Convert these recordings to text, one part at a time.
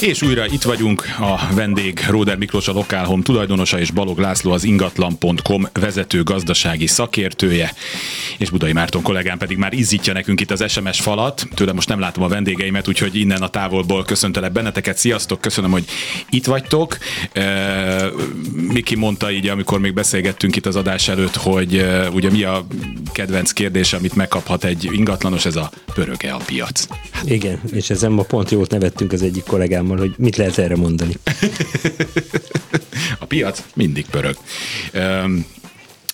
És újra itt vagyunk, a vendég Róder Miklós a Lokálhom tulajdonosa és Balog László az ingatlan.com vezető gazdasági szakértője, és Budai Márton kollégám pedig már izzítja nekünk itt az SMS falat, tőle most nem látom a vendégeimet, úgyhogy innen a távolból köszöntelek benneteket, sziasztok, köszönöm, hogy itt vagytok. Miki mondta így, amikor még beszélgettünk itt az adás előtt, hogy ugye mi a kedvenc kérdés, amit megkaphat egy ingatlanos, ez a pöröge a piac. Igen, és ezen ma pont jót nevettünk az egyik kollégámmal, hogy mit lehet erre mondani. a piac mindig pörög.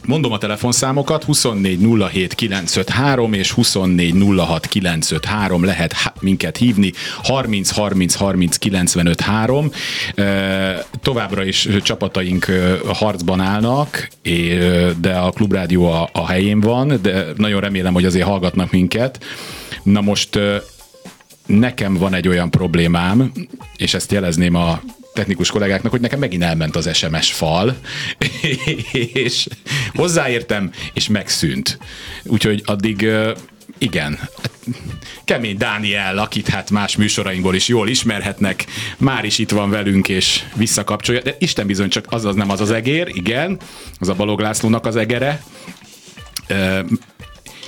Mondom a telefonszámokat, 2407953 és 2406953 lehet minket hívni, 30 30 30 95 3. Továbbra is csapataink harcban állnak, de a Klubrádió a, a helyén van, de nagyon remélem, hogy azért hallgatnak minket. Na most nekem van egy olyan problémám, és ezt jelezném a technikus kollégáknak, hogy nekem megint elment az SMS fal, és hozzáértem, és megszűnt. Úgyhogy addig igen, kemény Dániel, akit hát más műsorainkból is jól ismerhetnek, már is itt van velünk, és visszakapcsolja, de Isten bizony csak az az nem az az egér, igen, az a Balog Lászlónak az egere,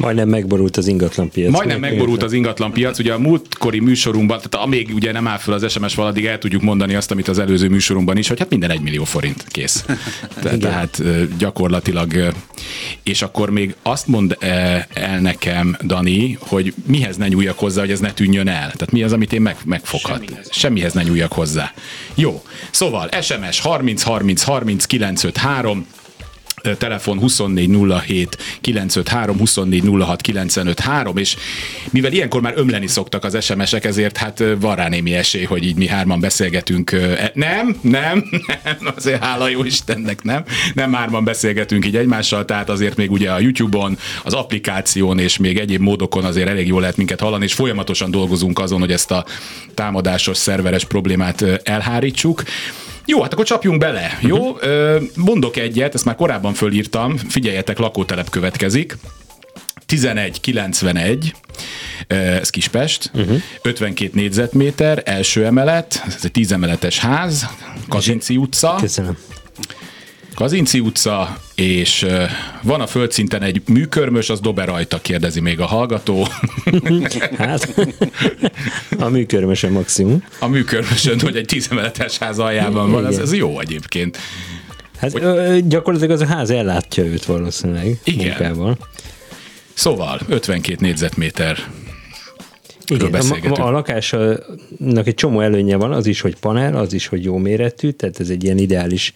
Majdnem megborult az ingatlan piac. Majdnem megborult az ingatlan piac. Ugye a múltkori műsorunkban, tehát amíg ugye nem áll fel az SMS valadig el tudjuk mondani azt, amit az előző műsorunkban is, hogy hát minden egy millió forint kész. Te, tehát gyakorlatilag. És akkor még azt mond el nekem, Dani, hogy mihez ne nyúljak hozzá, hogy ez ne tűnjön el. Tehát mi az, amit én meg, megfoghat. Semmihez. Semmihez ne nyúljak hozzá. Jó. Szóval SMS 30 30 30 953 telefon 2407 953 2406 953, és mivel ilyenkor már ömleni szoktak az SMS-ek, ezért hát van rá némi esély, hogy így mi hárman beszélgetünk. E, nem, nem, nem, azért hála jó Istennek, nem, nem hárman beszélgetünk így egymással, tehát azért még ugye a YouTube-on, az applikáción és még egyéb módokon azért elég jól lehet minket hallani, és folyamatosan dolgozunk azon, hogy ezt a támadásos szerveres problémát elhárítsuk. Jó, hát akkor csapjunk bele. Jó, uh-huh. mondok egyet, ezt már korábban fölírtam, figyeljetek, lakótelep következik. 1191, ez Kispest, uh-huh. 52 négyzetméter, első emelet, ez egy 10 emeletes ház, Kazinci utca. Köszönöm. Kazinci utca, és van a földszinten egy műkörmös, az dobe rajta, kérdezi még a hallgató. Hát, a műkörmösön maximum. A műkörmösön, hogy egy tízemeletes ház aljában van, ez, ez jó egyébként. Hát hogy... gyakorlatilag az a ház ellátja őt valószínűleg Igen. munkával. Szóval 52 négyzetméter igen, a, a lakásnak egy csomó előnye van, az is, hogy panel, az is, hogy jó méretű, tehát ez egy ilyen ideális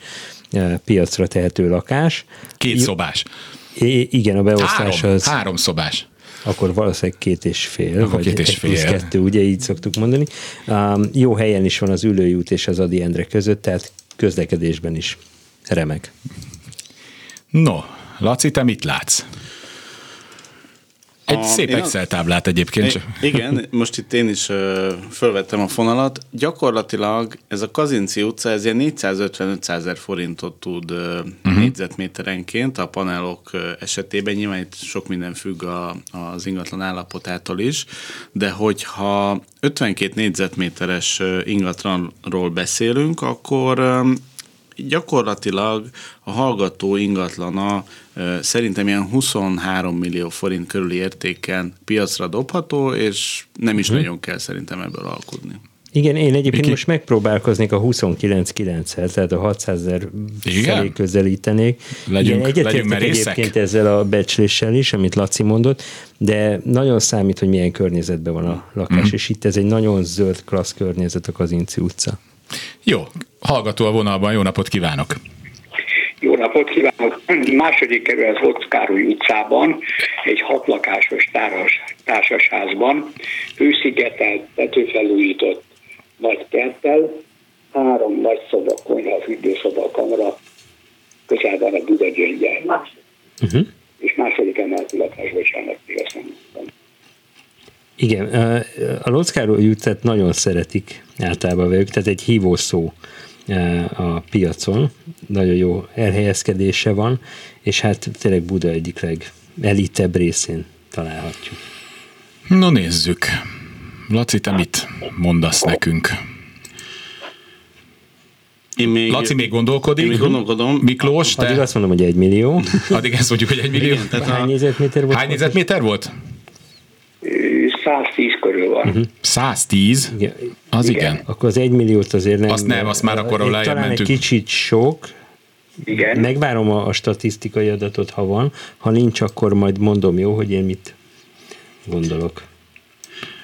piacra tehető lakás. Két szobás. I- igen, a beosztás három, az... Három szobás. Akkor valószínűleg két és fél, akkor vagy két és fél. kettő, ugye így szoktuk mondani. Um, jó helyen is van az ülői út és az Adi Endre között, tehát közlekedésben is remek. No, Laci, te mit látsz? Egy a, szép Excel táblát egyébként. Csak. Igen, most itt én is uh, fölvettem a fonalat. Gyakorlatilag ez a Kazinci utca, ez ilyen 450-500 ezer forintot tud uh, uh-huh. négyzetméterenként a panelok uh, esetében. Nyilván itt sok minden függ a, az ingatlan állapotától is, de hogyha 52 négyzetméteres ingatlanról beszélünk, akkor gyakorlatilag a hallgató ingatlana szerintem ilyen 23 millió forint körüli értéken piacra dobható, és nem is uh-huh. nagyon kell szerintem ebből alkudni. Igen, én egyébként Ki? most megpróbálkoznék a 29-9-hez, tehát a 600 ezer felé közelítenék. Legyünk, Igen, egyetértek egyébként ezzel a becsléssel is, amit Laci mondott, de nagyon számít, hogy milyen környezetben van a lakás, mm. és itt ez egy nagyon zöld klassz környezet a Kazinci utca. Jó, hallgató a vonalban, jó napot kívánok! Jó napot kívánok! Második kerület Hockároly utcában, egy hatlakásos társ, társasházban, hőszigetelt, tetőfelújított nagy kerttel, három nagy szoba, konyha, fürdőszoba, kamera, közel van a Buda gyöngye. Uh-huh. És második emeleti lakás, bocsánat, azt nem Igen, a Lockároly utcát nagyon szeretik általában velük, tehát egy hívó szó a piacon, nagyon jó elhelyezkedése van, és hát tényleg Buda egyik legelitebb részén találhatjuk. No nézzük. Laci, te mit mondasz nekünk? Én még, Laci még gondolkodik. Én még gondolkodom. Miklós, te? Addig azt mondom, hogy egy millió. Addig ezt mondjuk, hogy egy millió. Igen, tehát Hány a, négyzetméter volt? Hány négyzetméter volt? 110 körül van. Uh-huh. 110? Igen. Az igen. Igen. Akkor az egy milliót azért nem. Azt nem, azt már akkor lejjebb Talán mentünk. egy kicsit sok. Igen. Megvárom a, a statisztikai adatot, ha van. Ha nincs, akkor majd mondom, jó, hogy én mit gondolok.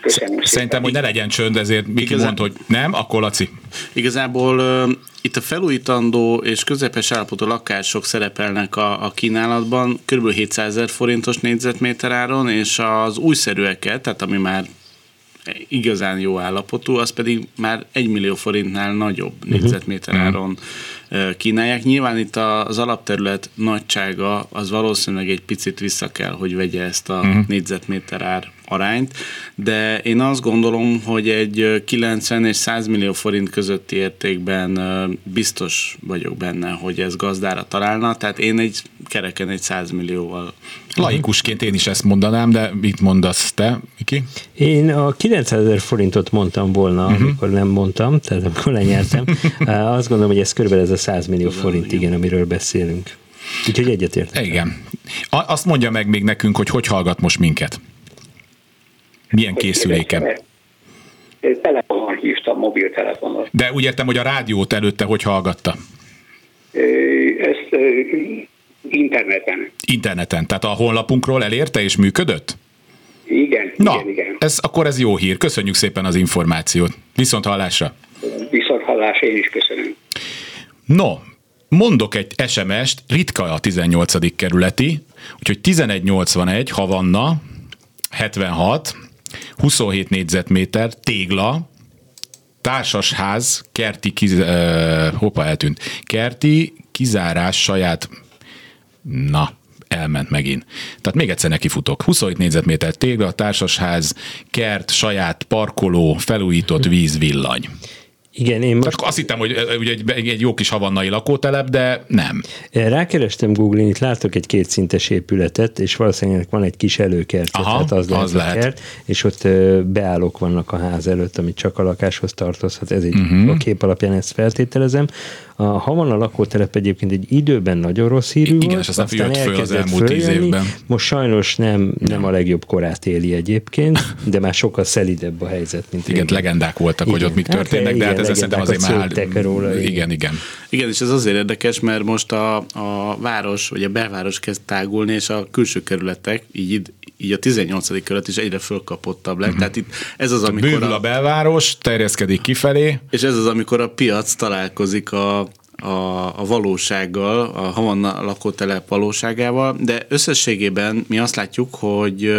Köszönöm szépen. Szerintem, hogy ne legyen csönd, ezért Miki Igazán- mond, hogy nem, akkor Laci. Igazából uh, itt a felújítandó és közepes állapotú lakások szerepelnek a, a kínálatban, kb. 700 ezer forintos négyzetméter áron, és az újszerűeket, tehát ami már igazán jó állapotú, az pedig már 1 millió forintnál nagyobb uh-huh. négyzetméter áron ö, kínálják. Nyilván itt az alapterület nagysága az valószínűleg egy picit vissza kell, hogy vegye ezt a uh-huh. négyzetméter ár arányt, de én azt gondolom, hogy egy ö, 90 és 100 millió forint közötti értékben biztos vagyok benne, hogy ez gazdára találna, tehát én egy kereken egy 100 millióval Laikusként én is ezt mondanám, de mit mondasz te, Miki? Én a 900 ezer forintot mondtam volna, uh-huh. amikor nem mondtam, tehát amikor lenyertem. Azt gondolom, hogy ez körülbelül ez a 100 millió forint, igen, amiről beszélünk. Úgyhogy egyetértek. Igen. Azt mondja meg még nekünk, hogy hogy hallgat most minket. Milyen készüléken. Telefonon hívtam, mobiltelefonon. De úgy értem, hogy a rádiót előtte hogy hallgatta? Ezt interneten. Interneten. Tehát a honlapunkról elérte és működött? Igen, Na, igen, igen. Ez, akkor ez jó hír. Köszönjük szépen az információt. Viszont hallásra. Viszont hallás, én is köszönöm. No, mondok egy SMS-t, ritka a 18. kerületi, úgyhogy 1181, Havanna, 76, 27 négyzetméter, tégla, társasház, kerti, kiz, uh, hoppá, eltűnt, kerti, kizárás saját, na, elment megint. Tehát még egyszer nekifutok. 27 négyzetméter tégla, társasház, kert, saját parkoló, felújított víz, villany. Igen, én Most most azt hittem, hogy ugye egy, egy jó kis havannai lakótelep, de nem. rákerestem Google-in, itt látok egy kétszintes épületet, és valószínűleg van egy kis előkert, Aha, tehát az az lehet. kert, és ott beállók vannak a ház előtt, amit csak a lakáshoz tartozhat. Ez egy, uh-huh. a kép alapján ezt feltételezem. A, ha van a lakótelep egyébként egy időben nagyon rossz hírű Igen, volt, és aztán jött föl az elmúlt tíz évben. Most sajnos nem, nem a legjobb korát éli egyébként, de már sokkal szelidebb a helyzet, mint Igen, régen. legendák voltak, hogy Igen. ott mik Hát, történnek, de hát ez szerintem azért már... róla, igen. igen, igen. Igen, és ez azért érdekes, mert most a, a város, vagy a belváros kezd tágulni, és a külső kerületek, így, így a 18. kerület is egyre fölkapottabb lett. Uh-huh. Tehát itt ez az, amikor Bővül a belváros, terjeszkedik kifelé, és ez az, amikor a piac találkozik a, a, a valósággal, a Havanna lakótelep valóságával, de összességében mi azt látjuk, hogy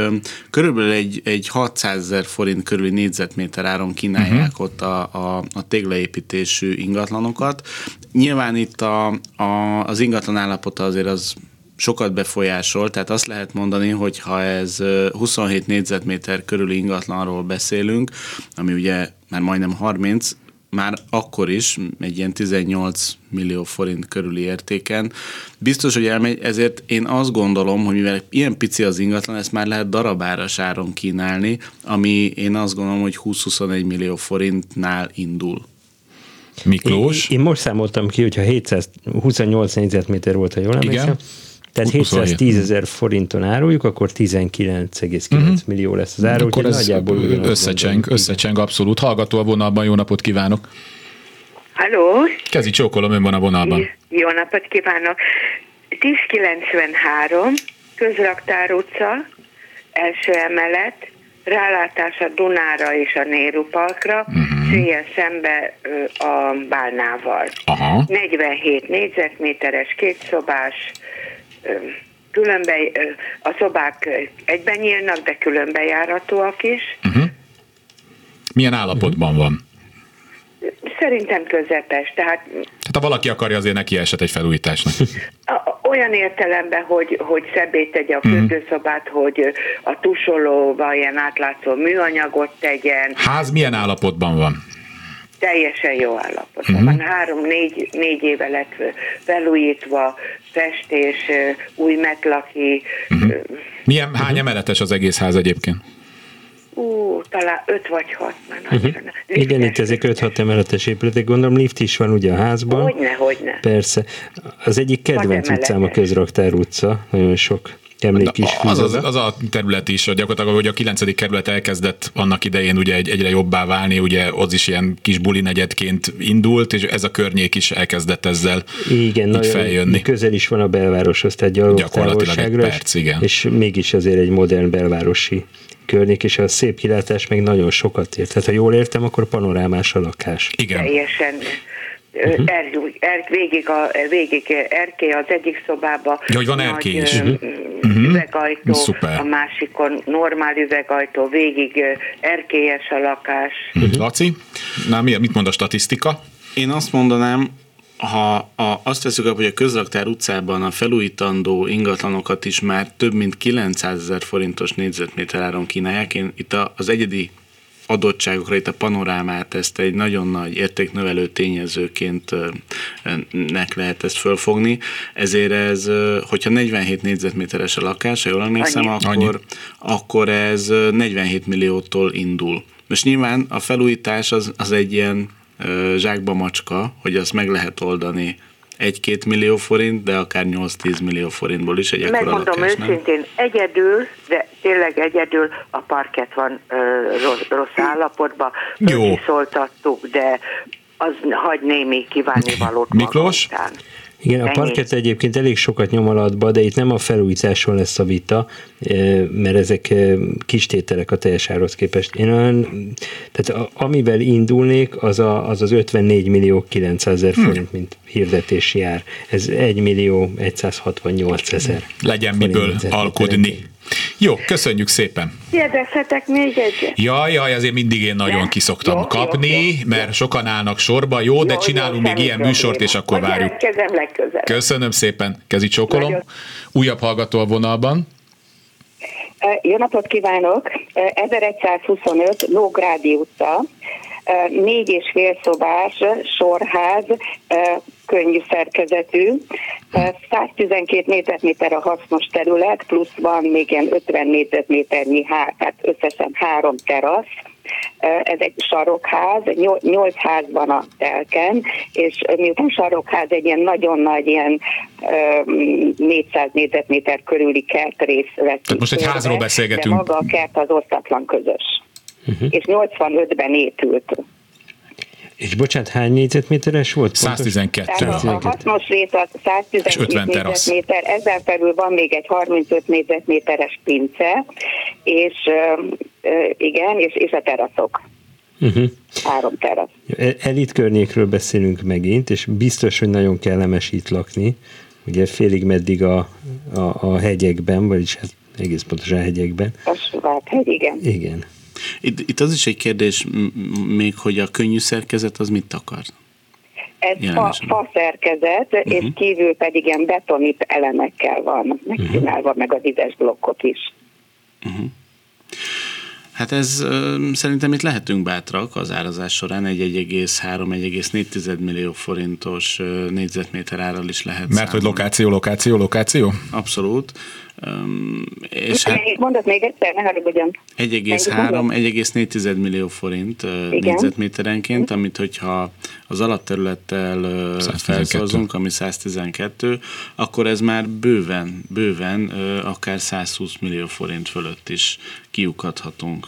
körülbelül egy, egy 600 ezer forint körüli négyzetméter áron kínálják uh-huh. ott a, a, a téglaépítésű ingatlanokat. Nyilván itt a, a, az ingatlan állapota azért az sokat befolyásol, tehát azt lehet mondani, hogy ha ez ö, 27 négyzetméter körüli ingatlanról beszélünk, ami ugye már majdnem 30, már akkor is egy ilyen 18 millió forint körüli értéken. Biztos, hogy elmegy, ezért én azt gondolom, hogy mivel ilyen pici az ingatlan, ezt már lehet darabáras áron kínálni, ami én azt gondolom, hogy 20-21 millió forintnál indul. Miklós. Én, én most számoltam ki, hogyha 728 négyzetméter volt, ha jól emlékszem, Igen. Tehát 27. 710 ezer forinton áruljuk, akkor 19,9 uh-huh. millió lesz az áru, Mhm. Akkor ez nagyjából összecseng, gondolom. összecseng abszolút. Hallgató a vonalban, jó napot kívánok. Halló, Kezi csókolom, ön van a vonalban. jó napot kívánok! 1093, Közraktár utca, első emelet, rálátás a Dunára és a Néru Parkra, uh-huh. szembe a Bálnával. Aha. 47 négyzetméteres, kétszobás, különbe, a szobák egyben nyílnak, de különbejáratóak is. Milyen állapotban van? Szerintem közepes, tehát Tehát ha valaki akarja, azért neki esett egy felújításnak. Olyan értelemben, hogy, hogy szebbé tegye a fürdőszobát, hogy ö, a tusolóval ilyen átlátszó műanyagot tegyen. Ház milyen állapotban van? Teljesen jó állapotban uh-huh. van. Három-négy négy éve lett felújítva, festés, új metlaki. Uh-huh. Milyen, hány emeletes az egész ház egyébként? Ú, talán öt vagy hat már uh-huh. Igen, itt ezek 5-6 emeletes épületek, gondolom lift is van ugye a házban. Hogyne, hogyne. Persze. Az egyik kedvenc utcám a Közraktár utca, nagyon sok emlék is az, az, az, a terület is, gyakorlatilag, hogy a 9. kerület elkezdett annak idején ugye egy, egyre jobbá válni, ugye az is ilyen kis buli negyedként indult, és ez a környék is elkezdett ezzel igen, nagyon feljönni. közel is van a belvároshoz, tehát gyakorlatilag egy perc, igen. és mégis azért egy modern belvárosi környék, és a szép kilátás meg nagyon sokat ért. Tehát ha jól értem, akkor panorámás a lakás. Igen. Teljesen uh-huh. er, er, végig, a, végig erkély az egyik szobába. Ja, hogy van erkély is. Uh-huh. Üvegajtó, Szuper. a másikon normál üvegajtó, végig erkélyes a lakás. Uh-huh. Laci, na mit mond a statisztika? Én azt mondanám, ha a, azt veszük hogy a közraktár utcában a felújítandó ingatlanokat is már több mint 900 ezer forintos négyzetméter áron kínálják, én itt az egyedi adottságokra, itt a panorámát, ezt egy nagyon nagy értéknövelő tényezőként nek lehet ezt fölfogni, ezért ez, hogyha 47 négyzetméteres a lakás, ha jól emlékszem, akkor, akkor ez 47 milliótól indul. Most nyilván a felújítás az, az egy ilyen zsákba macska, hogy azt meg lehet oldani egy-két millió forint, de akár 8-10 millió forintból is egy ekkora Megmondom lakás, őszintén, nem? egyedül, de tényleg egyedül a parket van ö, rossz, rossz állapotban. Jó. Szóltattuk, de az hagy némi kívánnivalót Miklós? Után. Igen, a parket egyébként elég sokat nyom alatba, de itt nem a felújításon lesz a vita, eh, mert ezek eh, kis tételek a teljes árhoz képest. Én olyan, tehát amivel indulnék, az a, az, az 54 millió 900 ezer hm. forint, mint hirdetési ár. Ez 1 millió 168 ezer. Legyen miből alkodni. Jó, köszönjük szépen. Kérdezhetek még egyet? Jaj, jaj, azért mindig én nagyon nem? kiszoktam jó, kapni, jó, jó, mert jó. sokan állnak sorba. Jó, jó de csinálunk jó, még ilyen műsort, és akkor Majd várjuk. legközelebb. Köszönöm szépen, kezi csókolom. Nagyon. Újabb hallgató a vonalban. Jó napot kívánok! 1125 Nógrádi utca, négy és fél szobás sorház, könnyű szerkezetű, 112 négyzetméter a hasznos terület, plusz van még ilyen 50 négyzetméternyi, tehát összesen három terasz, ez egy sarokház, nyolc ház van a telken, és miután sarokház egy ilyen nagyon nagy, ilyen 400 négyzetméter körüli kertrész vett. Tehát most egy házról beszélgetünk. De maga a kert az osztatlan közös. Uh-huh. És 85-ben épült. És bocsánat, hány négyzetméteres volt? 112. Tehát a hasznos rész az 112 négyzetméter, ezzel felül van még egy 35 négyzetméteres pince, és igen, és, és a teraszok. Uh-huh. Három terasz. E, elit környékről beszélünk megint, és biztos, hogy nagyon kellemes itt lakni. Ugye félig meddig a, a, a hegyekben, vagyis hát egész pontosan a hegyekben. A hegy, igen. Igen. Itt, itt az is egy kérdés még, hogy a könnyű szerkezet az mit akar? Ez fa, fa szerkezet, uh-huh. és kívül pedig ilyen betonit elemekkel van megcsinálva, uh-huh. meg a vizes blokkok is. Uh-huh. Hát ez szerintem itt lehetünk bátrak az árazás során, egy 1,3-1,4 millió forintos négyzetméter árral is lehet Mert számolni. hogy lokáció, lokáció, lokáció? Abszolút. Um, és hát Mondat még egyszer, ne haragudjon. 1,3-1,4 millió forint Igen. négyzetméterenként, amit hogyha az alapterülettel 112. felszorozunk, ami 112, akkor ez már bőven, bőven akár 120 millió forint fölött is kiukadhatunk.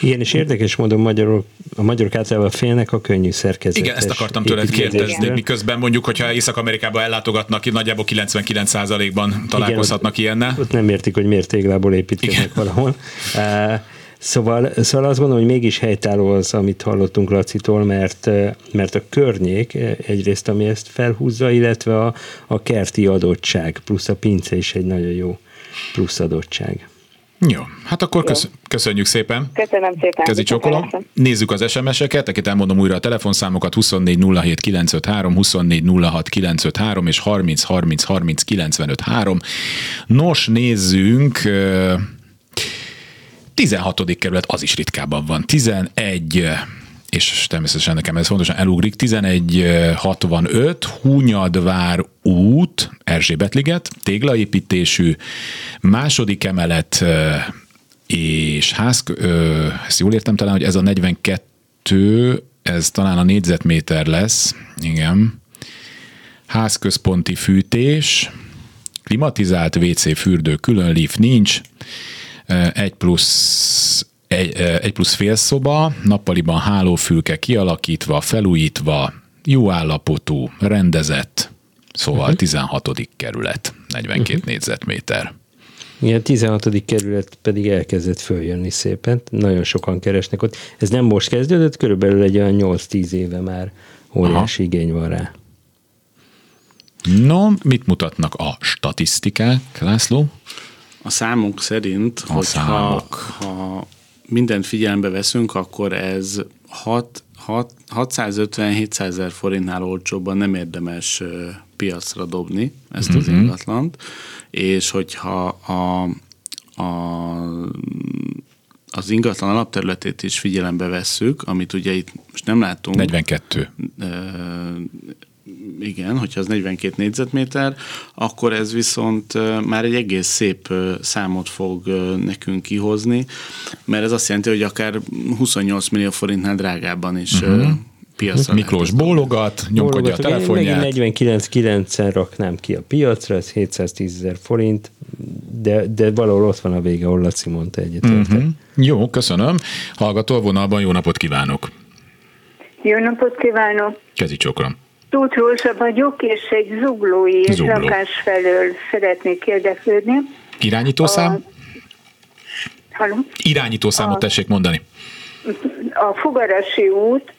Igen, és érdekes módon magyarok, a magyarok általában félnek a könnyű szerkezet. Igen, ezt akartam tőled kérdezni, miközben mondjuk, hogyha Észak-Amerikába ellátogatnak, nagyjából 99%-ban találkozhatnak Igen, ilyennel. Ott nem értik, hogy miért téglából építkeznek Igen. valahol. Szóval, szóval azt gondolom, hogy mégis helytálló az, amit hallottunk Lacitól, mert, mert a környék egyrészt, ami ezt felhúzza, illetve a, a kerti adottság, plusz a pince is egy nagyon jó plusz adottság. Jó, hát akkor kösz, köszönjük szépen. Köszönöm szépen. Kezi csokolom. Nézzük az SMS-eket, akit elmondom újra a telefonszámokat 24 07 953, 24 06 953 és 30 30 30 953. Nos, nézzünk 16. kerület, az is ritkábban van. 11 és természetesen nekem ez fontosan elugrik, 1165 Húnyadvár út, Erzsébetliget, téglaépítésű, második emelet és ház, ezt jól értem talán, hogy ez a 42, ez talán a négyzetméter lesz, igen, házközponti fűtés, klimatizált WC fürdő, külön lift nincs, egy plusz egy, egy plusz fél szoba, nappaliban hálófülke kialakítva, felújítva, jó állapotú, rendezett, szóval uh-huh. 16. kerület, 42 uh-huh. négyzetméter. Igen, 16. kerület pedig elkezdett följönni szépen, nagyon sokan keresnek ott. Ez nem most kezdődött, körülbelül egy olyan 8-10 éve már óriási Aha. igény van rá. No, mit mutatnak a statisztikák, László? A számok szerint, a hogyha számok. ha mindent figyelembe veszünk, akkor ez 6, 6, 650-700 ezer forintnál olcsóbban nem érdemes piacra dobni ezt az mm-hmm. ingatlant, és hogyha a, a az ingatlan alapterületét is figyelembe vesszük, amit ugye itt most nem látunk. 42 igen, hogyha az 42 négyzetméter, akkor ez viszont már egy egész szép számot fog nekünk kihozni, mert ez azt jelenti, hogy akár 28 millió forintnál drágábban is uh-huh. piacra Miklós bólogat, nyomkodja a telefonját. Én 49-9-en raknám ki a piacra, ez 710 ezer forint, de, de valahol ott van a vége, ahol Laci mondta egyet. Uh-huh. Jó, köszönöm. Hallgató vonalban jó napot kívánok! Jó napot kívánok! Kezi csokrom! Tóth Rózsa vagyok, és egy zuglói és Zugló. lakás felől szeretnék érdeklődni. Irányítószám? A... Halló? Irányítószámot a... tessék mondani. A Fugarasi út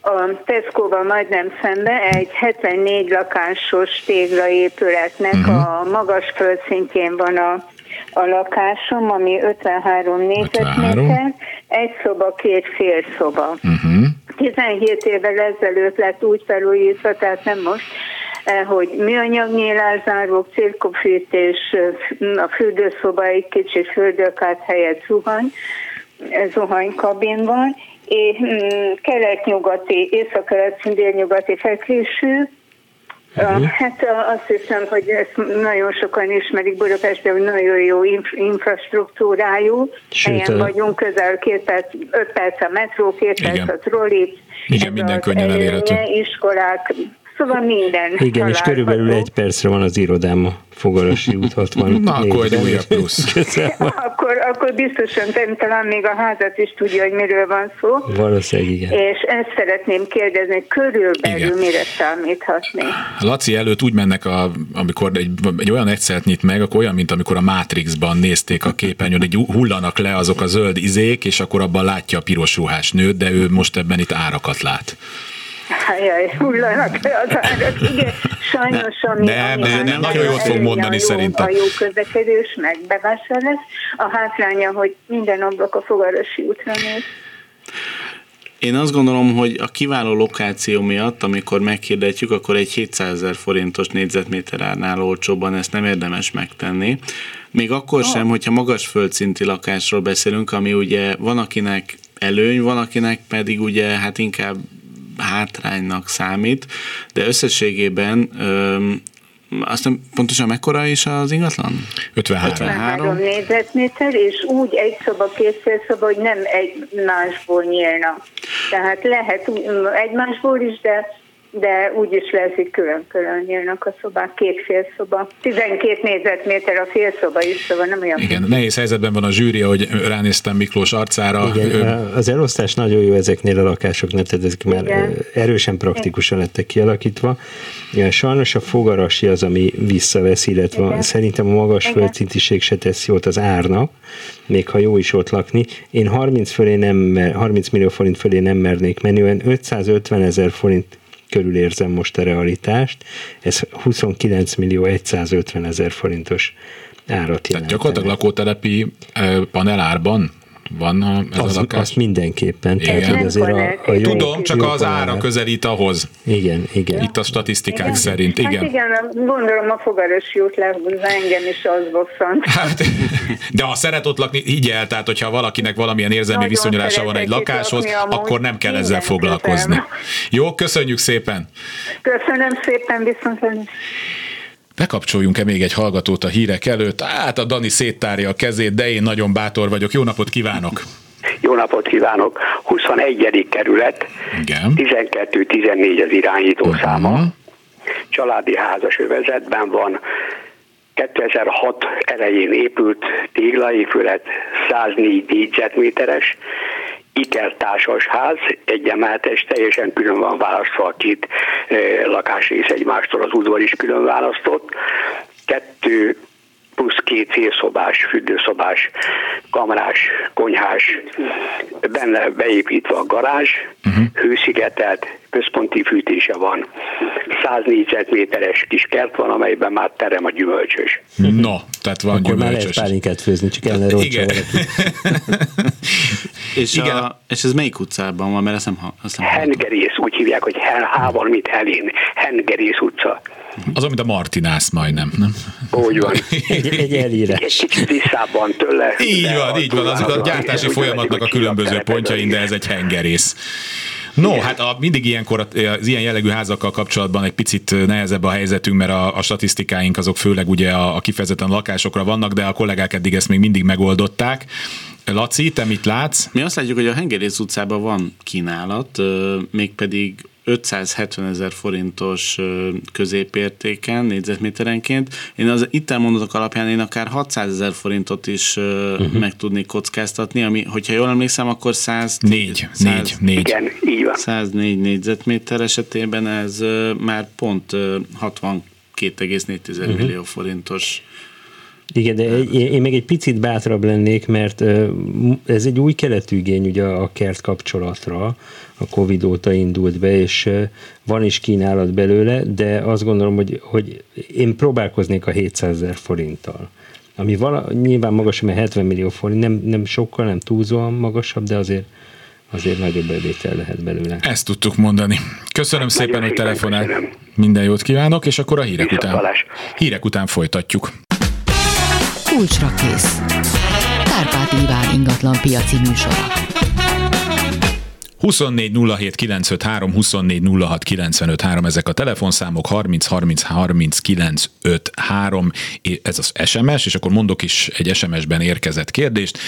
a Tesco-val majdnem szembe egy 74 lakásos téglaépületnek uh-huh. a magas földszintjén van a, a lakásom, ami 53 négyzetméter, egy szoba, két fél szoba. Uh-huh. 17 évvel ezelőtt lett úgy felújítva, tehát nem most, eh, hogy műanyag nyílászárók, cirkofűtés, eh, a fürdőszoba egy kicsit fürdőkát helyett zuhany, eh, zuhanykabin van, és mm, kelet-nyugati, észak-kelet, délnyugati fekvésű, Uh-huh. Hát azt hiszem, hogy ezt nagyon sokan ismerik Budapesten, hogy nagyon jó inf- infrastruktúrájú. Sőt, Helyen vagyunk, közel két perc, öt perc a metró, két perc a trolli. Igen, minden könnyen elérhető. Iskolák, Szóval minden. Igen, és körülbelül egy percre van az irodám a Fogarasi út 60. Na, akkor egy újabb plusz. akkor, akkor biztosan talán még a házat is tudja, hogy miről van szó. Valószínűleg igen. És ezt szeretném kérdezni, körülbelül igen. mire számíthatni? Laci előtt úgy mennek, a, amikor egy, egy olyan egyszert nyit meg, akkor olyan, mint amikor a Matrixban nézték a képernyőn, hogy hullanak le azok a zöld izék, és akkor abban látja a piros ruhás nőt, de ő most ebben itt árakat lát. Jaj, hullanak le az árak. Igen, sajnos, ami, nem, ami nem, nagyon jót fog mondani jó, szerintem. A jó közlekedés, meg bevásárlás. A hátránya, hogy minden ablak a fogarosi útra néz. Én azt gondolom, hogy a kiváló lokáció miatt, amikor meghirdetjük, akkor egy 700 ezer forintos négyzetméter árnál olcsóban ezt nem érdemes megtenni. Még akkor oh. sem, hogyha magas földszinti lakásról beszélünk, ami ugye van akinek előny, van akinek pedig ugye hát inkább hátránynak számít, de összességében öm, aztán pontosan mekkora is az ingatlan? 53. 53 négyzetméter, és úgy egy szoba, két szoba, hogy nem egy másból nyílna. Tehát lehet egymásból is, de de úgy is lesz, hogy külön-külön nyílnak a szobák, két fél szoba. 12 négyzetméter a fél szoba is, szóval nem olyan. Igen, nehéz helyzetben van a zsűri, hogy ránéztem Miklós arcára. Igen, ő... az elosztás nagyon jó ezeknél a lakásoknál, tehát ezek már Igen. erősen praktikusan lettek kialakítva. Sajnos a fogarasi az, ami visszavesz, illetve Igen. szerintem a magas Igen. földszintiség se tesz jót az árnak, még ha jó is ott lakni. Én 30, fölé nem, 30 millió forint fölé nem mernék menni, olyan 550 ezer forint körül érzem most a realitást. Ez 29 millió 150 ezer forintos árat jelent. Tehát gyakorlatilag lakótelepi panelárban van a, ez az, a lakás? Azt mindenképpen. Igen. Tehát, hogy azért a, a jó, Tudom, csak jó az ára közelít ahhoz. Igen, igen. Itt a statisztikák Igen. szerint. Hát Igen. igen, gondolom a fogarasi út engem is az bosszant. Hát, de ha szeret ott lakni, így el, tehát hogyha valakinek valamilyen érzelmi Nagyon viszonyulása van egy lakáshoz, akkor nem kell ezzel foglalkozni. köszönöm. Jó, köszönjük szépen! Köszönöm szépen, viszont Bekapcsoljunk-e még egy hallgatót a hírek előtt? Hát a Dani széttárja a kezét, de én nagyon bátor vagyok. Jó napot kívánok! Jó napot kívánok! 21. kerület, Igen. 12-14 az irányító Mhm. száma. Családi házas övezetben van. 2006 elején épült téglaépület, 104 négyzetméteres, ikertársas ház, egy emeletes, teljesen külön van választva a két eh, lakásrész egymástól, az udvar is külön választott. Kettő plusz két félszobás, fürdőszobás, kamarás, konyhás, benne beépítve a garázs, uh-huh. hőszigetelt, központi fűtése van. 100 négyzetméteres kis kert van, amelyben már terem a gyümölcsös. No, tehát van Akkor már lehet gyümölcsös. pálinkát főzni, csak ellene roncsa Igen. És, Igen. A, és ez melyik utcában van, mert ezt nem, ha- azt nem. Hengerész, úgy hívják, hogy Hával, mint Helén. Hengerész utca. Az, mint a Martinász majdnem, nem? Úgy van. Egy, egy Egy elírás. kicsit visszábban tőle. Így van, így van, az a gyártási folyamatnak a különböző pontjain, de ez egy hengerész. No, hát a, mindig ilyenkor az ilyen jellegű házakkal kapcsolatban egy picit nehezebb a helyzetünk, mert a, a statisztikáink azok főleg ugye a, a kifejezetten lakásokra vannak, de a kollégák eddig ezt még mindig megoldották. Laci, te mit látsz? Mi azt látjuk, hogy a Hengerész utcában van kínálat, mégpedig 570 ezer forintos középértéken, négyzetméterenként. Én az itt elmondatok alapján én akár 600 ezer forintot is uh-huh. meg tudnék kockáztatni, ami, hogyha jól emlékszem, akkor 100, Négy, 100 négy, négy. Igen, így van. 104 négyzetméter esetében ez már pont ö, 62,4 uh-huh. millió forintos. Igen, de egy- én, még egy picit bátrabb lennék, mert ez egy új keletű igény ugye a kert kapcsolatra, a Covid óta indult be, és van is kínálat belőle, de azt gondolom, hogy, hogy én próbálkoznék a 700 ezer forinttal. Ami vala, nyilván magasabb, mert 70 millió forint, nem, nem sokkal, nem túlzóan magasabb, de azért azért nagyobb bevétel lehet belőle. Ezt tudtuk mondani. Köszönöm szépen, hogy szépen telefonál. köszönöm. Minden jót kívánok, és akkor a hírek után, Viszontlátás. hírek után folytatjuk. Kulcsra kész. Kárpát Iván ingatlan piaci műsora. 24 07 953, 24 06 953, ezek a telefonszámok, 30 30 30 953, ez az SMS, és akkor mondok is egy SMS-ben érkezett kérdést.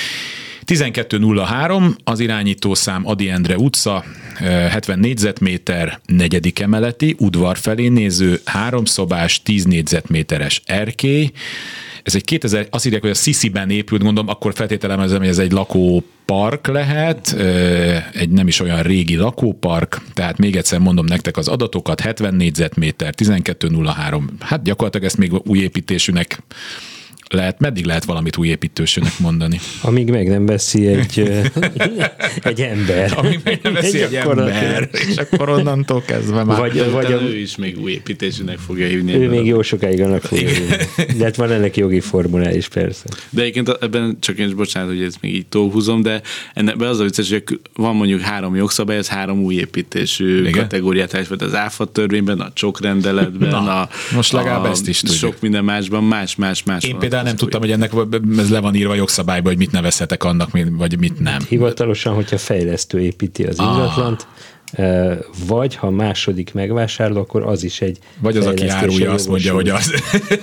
1203 az irányítószám Adi Endre utca, eh, 70 négyzetméter, negyedik emeleti, udvar felé néző, háromszobás, 10 négyzetméteres erkély, ez egy 2000, azt írják, hogy a Sisi-ben épült, gondolom, akkor feltételezem, hogy ez egy lakópark lehet, egy nem is olyan régi lakópark, tehát még egyszer mondom nektek az adatokat, 70 négyzetméter, 1203, hát gyakorlatilag ezt még új építésűnek lehet, meddig lehet valamit új építősűnek mondani? Amíg meg nem veszi egy, egy ember. Ami meg nem veszi egy Gyakorlatilag. ember, és akkor onnantól kezdve már... Vagy, De vagy a, ő is még új építésűnek fogja hívni. ő még jó sokáig annak fogja hívni. De hát van ennek jogi formulá is persze. De egyébként ebben csak én is bocsánat, hogy ezt még így túlhúzom, de ennek az a vicces, hogy van mondjuk három jogszabály, ez három új építésű Igen? kategóriát elfed az áfa törvényben, a csokrendeletben, Na, a, most legalább a, ezt is tudjuk. Sok minden másban, más-más-más. Én például nem tudtam, hogy ennek ez le van írva jogszabályba, hogy mit nevezhetek annak, vagy mit nem. Hivatalosan, hogyha fejlesztő építi az ingatlant, eh, vagy ha második megvásárló, akkor az is egy Vagy az, aki árulja, azt mondja, hogy az.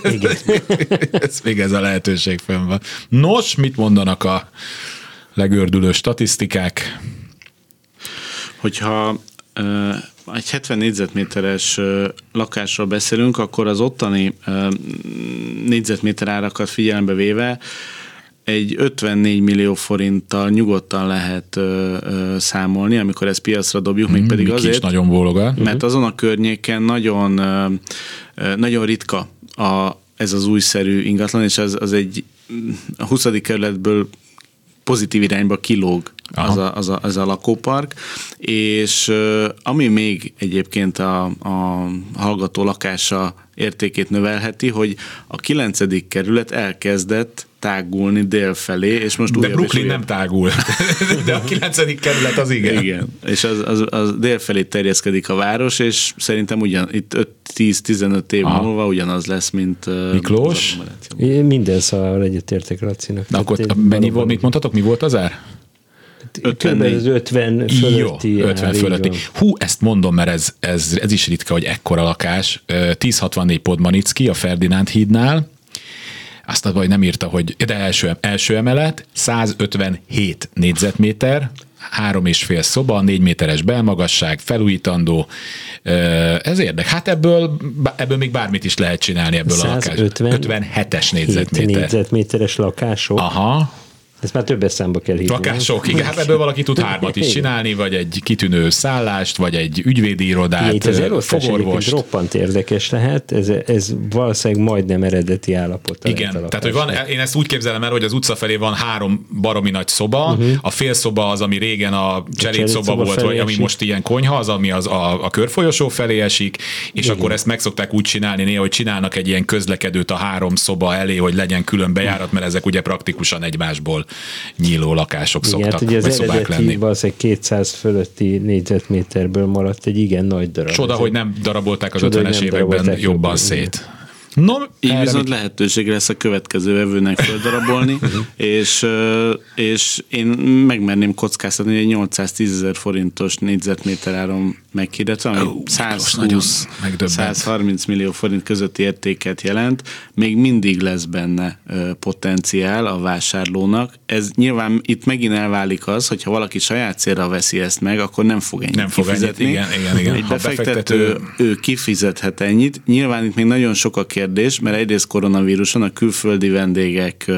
Igen. ez még ez a lehetőség fenn van. Nos, mit mondanak a legördülő statisztikák? hogyha egy 70 négyzetméteres lakásról beszélünk, akkor az ottani négyzetméter árakat figyelembe véve egy 54 millió forinttal nyugodtan lehet ö, ö, számolni, amikor ezt piacra dobjuk, még pedig Miki is azért, nagyon bólogat. mert azon a környéken nagyon, ö, ö, nagyon ritka a, ez az újszerű ingatlan, és az, az egy mm, a 20. kerületből pozitív irányba kilóg Aha. az a, az, a, az a lakópark, és ami még egyébként a, a hallgató lakása értékét növelheti, hogy a 9. kerület elkezdett tágulni dél felé, és most De újabb Brooklyn nem tágul. De a 9. kerület az igen. Igen, és az, az, az dél felé terjeszkedik a város, és szerintem ugyan itt 5-10-15 év Aha. múlva ugyanaz lesz, mint Miklós? minden szavával egyetértek Lacinak. Na akkor mennyi volt, mit mondhatok, mi volt az ár? Körülbelül az 50 fölötti. Jó, ár, 50 így fölötti. Hú, ezt mondom, mert ez, ez, ez is ritka, hogy ekkora lakás. Ö, 1064 Podmanicki a Ferdinánd hídnál, azt a baj nem írta, hogy de első, első emelet, 157 négyzetméter, három és fél szoba, négy méteres belmagasság, felújítandó. Ez érdek. Hát ebből, ebből még bármit is lehet csinálni ebből a lakás. 150 57-es Hét négyzetméter. négyzetméteres lakások. Aha, Ezt már többes számba kell hívni. nem? Lakások, igen, hát ebből valaki tud hármat is csinálni, vagy egy kitűnő szállást, vagy egy ügyvédi irodát, itt az fogorvost. roppant érdekes lehet, ez, ez valószínűleg majdnem eredeti állapot. Igen, tehát hogy van, én ezt úgy képzelem el, hogy az utca felé van három baromi nagy szoba, uh-huh. a félszoba az, ami régen a cselédszoba volt, vagy ami esik. most ilyen konyha, az, ami az a, a körfolyosó felé esik, és Igen. akkor ezt meg szokták úgy csinálni néha, hogy csinálnak egy ilyen közlekedőt a három szoba elé, hogy legyen külön bejárat, mert ezek ugye praktikusan egymásból nyíló lakások Igen, szoktak, hát ugye vagy az szobák lenni. valószínűleg 200 fölötti négyzetméterből maradt egy igen nagy darab. Csoda, hogy nem darabolták az Csoda, hogy 50-es nem években jobban jobban, szét. No, Így erre viszont mit- lehetőség lesz a következő vevőnek földarabolni, és, ö, és én megmerném kockáztatni, hogy egy 810 ezer forintos négyzetméter áron meghirdetve, ami Ó, Miklós, nagyon 120 megdöbbent. 130 millió forint közötti értéket jelent, még mindig lesz benne potenciál a vásárlónak. Ez nyilván itt megint elválik az, hogyha valaki saját célra veszi ezt meg, akkor nem fog ennyit Nem fog ennyit, kifizetni. igen, igen, igen. Egy befektető, befektető- ő kifizethet ennyit. Nyilván itt még nagyon sok a kérdés, mert egyrészt koronavíruson a külföldi vendégek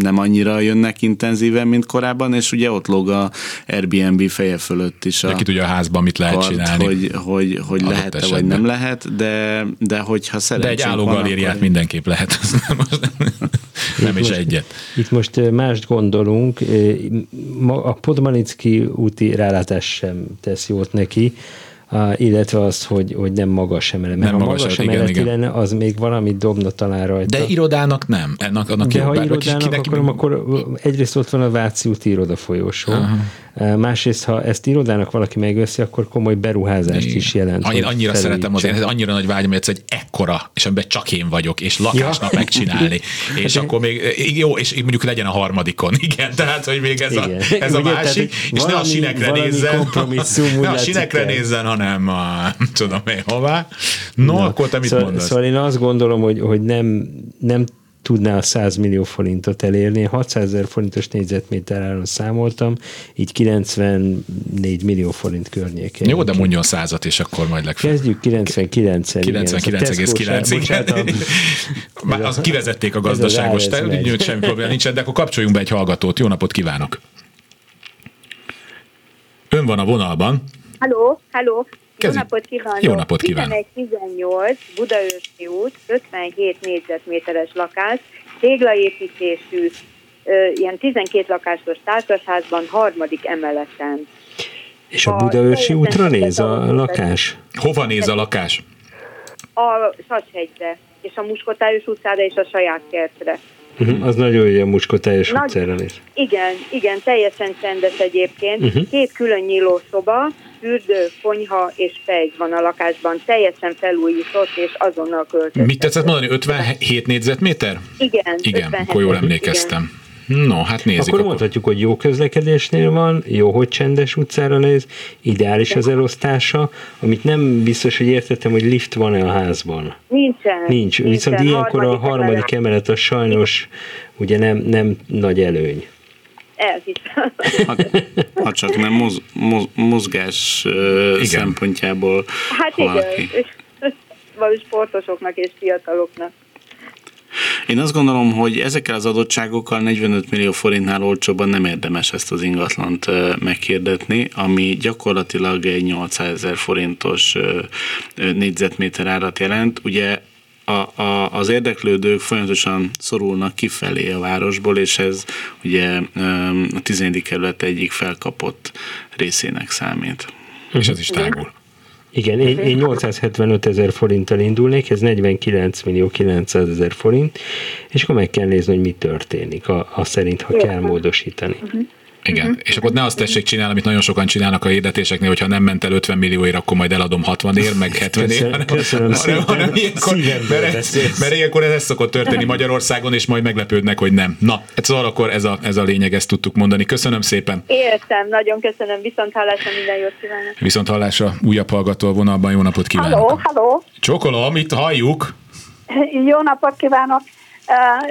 nem annyira jönnek intenzíven, mint korábban, és ugye ott lóg a Airbnb feje fölött is a De ki tudja a házban mit lehet kard, csinálni. hogy, hogy, hogy lehet-e vagy nem lehet, de, de hogyha De szerencsénk egy van, állógalériát akkor- mindenképp lehet. Most nem is most- egyet. Itt most mást gondolunk, a Podmanicki úti rálátás sem tesz jót neki, illetve azt, hogy, hogy nem magas emelet. Mert Nem ha magas, magas igen, emeleti igen. lenne, az még valamit dobna talán rajta. De irodának nem. Ennek, annak De ha Bár irodának kinek- akarom, akkor egyrészt ott van a Váci úti iroda folyosó. Másrészt, ha ezt irodának valaki megveszi, akkor komoly beruházást is jelent. Annyi, annyira szeretem az én, ez annyira nagy vágyam, hogy egy ekkora, és amiben csak én vagyok, és lakásnak Ja. megcsinálni. És Hát, akkor még, jó, és mondjuk legyen a harmadikon, igen, tehát, hogy még ez, a, Igen. ez a Ugye, tehát, másik, és ne a valami- sinekre valami nézzen, ne a sinekre nézzen, hanem a, nem tudom én hová. No, Na, akkor te mit szóval, mondasz? Szóval én azt gondolom, hogy, hogy nem, nem tudná a 100 millió forintot elérni. Én 600 ezer forintos négyzetméter áron számoltam, így 94 millió forint környékén. Jó, de mondjon százat, és akkor majd legfeljebb. Kezdjük 99-el. igen, ez a 99,9 Tesco-s- bocsánat, igen. Már azt kivezették a az gazdaságos terület, semmi probléma nincsen, de akkor kapcsoljunk be egy hallgatót. Jó napot kívánok! Ön van a vonalban. Halló, halló. Jó Kezdjük. napot kívánok! Jó napot kívánok. 11-18, Budaörsi út, 57 négyzetméteres lakás, téglaépítésű, ilyen 12 lakásos társasházban, harmadik emeleten. És a A Budaörsi útra néz a lakás? Hova néz a lakás? A Sashegyre, és a Muskotályos utcára, és a saját kertre. Uh-huh. Az nagyon jó, a Muskotályos Nagy- utcára néz. Igen, igen, teljesen csendes egyébként. Uh-huh. Két külön nyíló szoba, fürdő, konyha és fegy van a lakásban. Teljesen felújított és azonnal költött. Mit tetszett mondani? 57 négyzetméter? Igen, Igen, 57, akkor jól igen. emlékeztem. No, hát nézzük. Akkor Akkor mondhatjuk, hogy jó közlekedésnél van, jó, hogy csendes utcára néz, ideális az elosztása, amit nem biztos, hogy értettem, hogy lift van-e a házban. Nincsen. Nincs, nincsen. viszont ilyenkor a harmadik emelet. emelet az sajnos ugye nem, nem nagy előny. Elhiszem. Ha, ha csak nem moz, moz, mozgás ö, szempontjából Hát valaki- igen, vagy sportosoknak és fiataloknak. Én azt gondolom, hogy ezekkel az adottságokkal 45 millió forintnál olcsóbban nem érdemes ezt az ingatlant meghirdetni, ami gyakorlatilag egy 800 ezer forintos négyzetméter árat jelent. Ugye a, a, az érdeklődők folyamatosan szorulnak kifelé a városból, és ez ugye a 10. kerület egyik felkapott részének számít. És ez is tágul. Igen, én, én 875 ezer forinttal indulnék, ez 49 millió 900 ezer forint, és akkor meg kell nézni, hogy mi történik, a, a szerint, ha kell módosítani. Uh-huh. Igen, uh-huh. és akkor ne azt tessék csinálni, amit nagyon sokan csinálnak a hirdetéseknél, hogyha nem ment el 50 millióért, akkor majd eladom 60 ér, meg 70 ér. Köszönöm, köszönöm hanem, hanem ilyenkor, mert, mert ilyenkor ez szokott történni Magyarországon, és majd meglepődnek, hogy nem. Na, ez szóval akkor ez a, ez a lényeg, ezt tudtuk mondani. Köszönöm szépen. Értem, nagyon köszönöm. Viszont hallásra minden jót kívánok. Viszont hallásra újabb hallgató a vonalban, jó napot kívánok. Halló, halló. Csokolom, itt halljuk. Jó napot kívánok.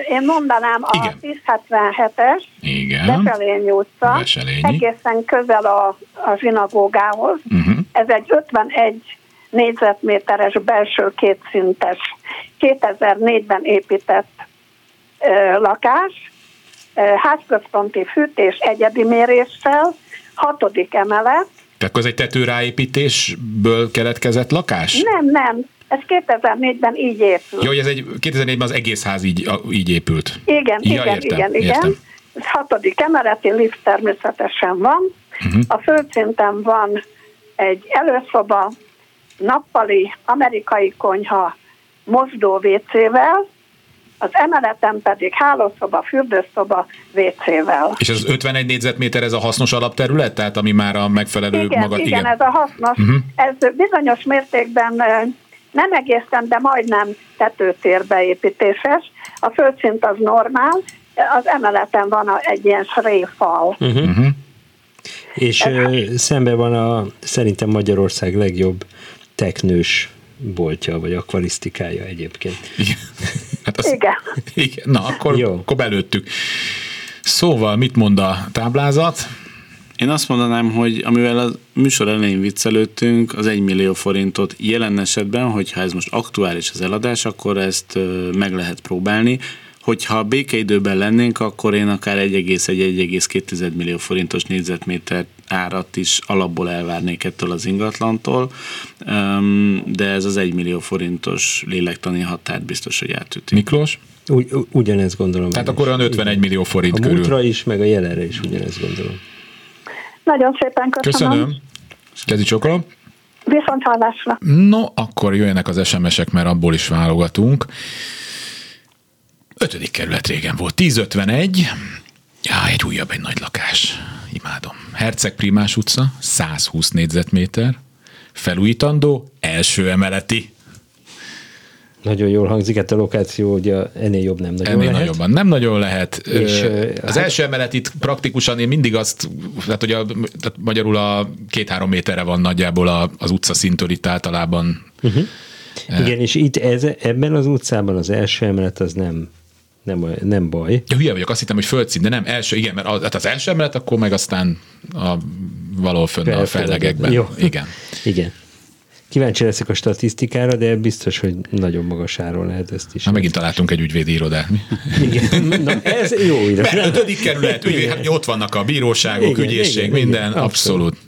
Én mondanám a 1077-es Beselényi utca, Beselényi. egészen közel a, a zsinagógához. Uh-huh. Ez egy 51 négyzetméteres belső kétszintes, 2004-ben épített ö, lakás, ö, házközponti fűtés egyedi méréssel, hatodik emelet. Tehát az egy tetőráépítésből keletkezett lakás? Nem, nem. Ez 2004-ben így épült. Jó, hogy ez egy 2004-ben az egész ház így, így épült. Igen, ja, igen, értem, igen, igen. Értem. Ez hatodik emeleti lift természetesen van. Uh-huh. A földszinten van egy előszoba, nappali, amerikai konyha, mosdó WC-vel, az emeleten pedig hálószoba, fürdőszoba, WC-vel. És az 51 négyzetméter ez a hasznos alapterület, tehát ami már a megfelelő igen, maga... Igen, igen, ez a hasznos. Uh-huh. Ez bizonyos mértékben nem egészen, de majdnem tetőtérbeépítéses. A földszint az normál, az emeleten van egy ilyen sréfal. Uh-huh. Uh-huh. És Ez szembe van a szerintem Magyarország legjobb teknős boltja, vagy akvarisztikája egyébként. Igen. Hát az, igen. igen. Na, akkor, Jó. akkor belőttük. Szóval mit mond a táblázat? Én azt mondanám, hogy amivel a műsor elején viccelődtünk, az 1 millió forintot jelen esetben, hogyha ez most aktuális az eladás, akkor ezt meg lehet próbálni. Hogyha békeidőben lennénk, akkor én akár 1,1-1,2 millió forintos négyzetméter árat is alapból elvárnék ettől az ingatlantól, de ez az 1 millió forintos lélektani határt biztos, hogy átüti. Miklós? Ugy, ugyanezt gondolom. Tehát akkor olyan 51 millió forint a körül. A múltra is, meg a jelenre is ugyanezt gondolom. Nagyon szépen köszönöm. Köszönöm. Kezi csokolom. Viszont hallásra. No, akkor jöjjenek az SMS-ek, mert abból is válogatunk. Ötödik kerület régen volt. 1051. Ja, egy újabb, egy nagy lakás. Imádom. Herceg Primás utca, 120 négyzetméter. Felújítandó, első emeleti. Nagyon jól hangzik, hát a lokáció ugye ennél jobb nem nagyon ennél lehet. nagyobban nem nagyon lehet. És, az hát... első emelet itt praktikusan én mindig azt, tehát hogy a, tehát magyarul a két-három méterre van nagyjából az utca szintől itt általában. Uh-huh. Igen, és itt ez, ebben az utcában az első emelet az nem nem, nem baj. Ja, hülye vagyok, azt hittem, hogy földszint, de nem első, igen, mert az, hát az első emelet, akkor meg aztán a, valahol fönn a fellegekben. Jó. Igen. igen. Kíváncsi leszek a statisztikára, de biztos, hogy nagyon magas áron lehet ezt is. Na, megint találtunk egy ügyvédi irodát. Igen, Na, ez jó ide. Mert ötödik kerület, ügyvéd, hát ott vannak a bíróságok, igen, ügyészség, igen, minden, igen, abszolút. abszolút.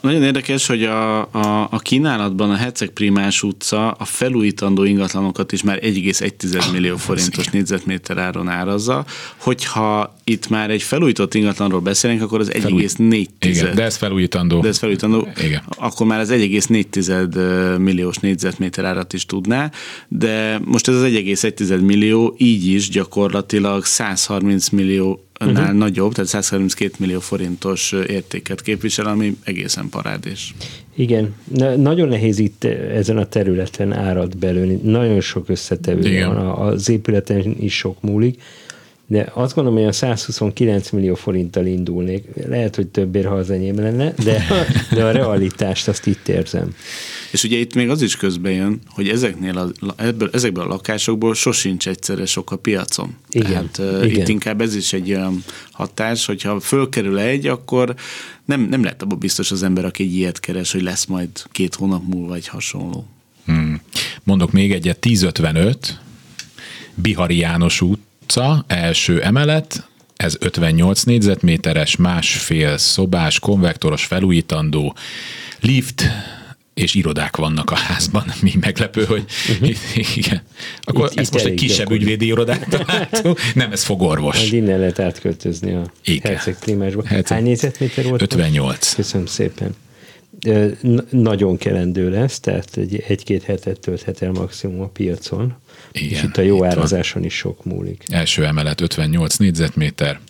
Nagyon érdekes, hogy a, a, a kínálatban a Herceg Primás utca a felújítandó ingatlanokat is már 1,1 millió forintos négyzetméter áron árazza. Hogyha itt már egy felújított ingatlanról beszélünk, akkor az 1,4 Igen, de ez felújítandó. De ez felújítandó. Igen. Akkor már az 1,4 milliós négyzetméter árat is tudná, de most ez az 1,1 millió így is gyakorlatilag 130 millió annál uh-huh. nagyobb, tehát 132 millió forintos értéket képvisel, ami egészen parádés. Igen, Na, nagyon nehéz itt ezen a területen árat belőni, nagyon sok összetevő van, az épületen is sok múlik, de azt gondolom, hogy a 129 millió forinttal indulnék. Lehet, hogy többért, ha az enyém lenne, de, de a realitást azt itt érzem. És ugye itt még az is közben jön, hogy ezeknél a, ebből, ezekből a lakásokból sosincs egyszerre sok a piacon. Igen, Tehát igen. itt inkább ez is egy olyan hatás, hogyha fölkerül egy, akkor nem, nem lehet abban biztos az ember, aki egy ilyet keres, hogy lesz majd két hónap múlva egy hasonló. Hmm. Mondok még egyet, 1055, Bihari János út, utca, első emelet, ez 58 négyzetméteres, másfél szobás, konvektoros, felújítandó, lift, és irodák vannak a házban, mi meglepő, hogy uh-huh. igen. Akkor itt, ezt itt most egy kisebb gyakori. ügyvédi irodát találtunk. Nem, ez fogorvos. Majd innen lehet átköltözni a Herceg Primásba. Herceg. Hány négyzetméter volt? 58. Köszönöm szépen. nagyon kelendő lesz, tehát egy, egy-két hetet tölthet el maximum a piacon. Igen, és itt a jó árazáson is sok múlik. Első emelet 58 négyzetméter,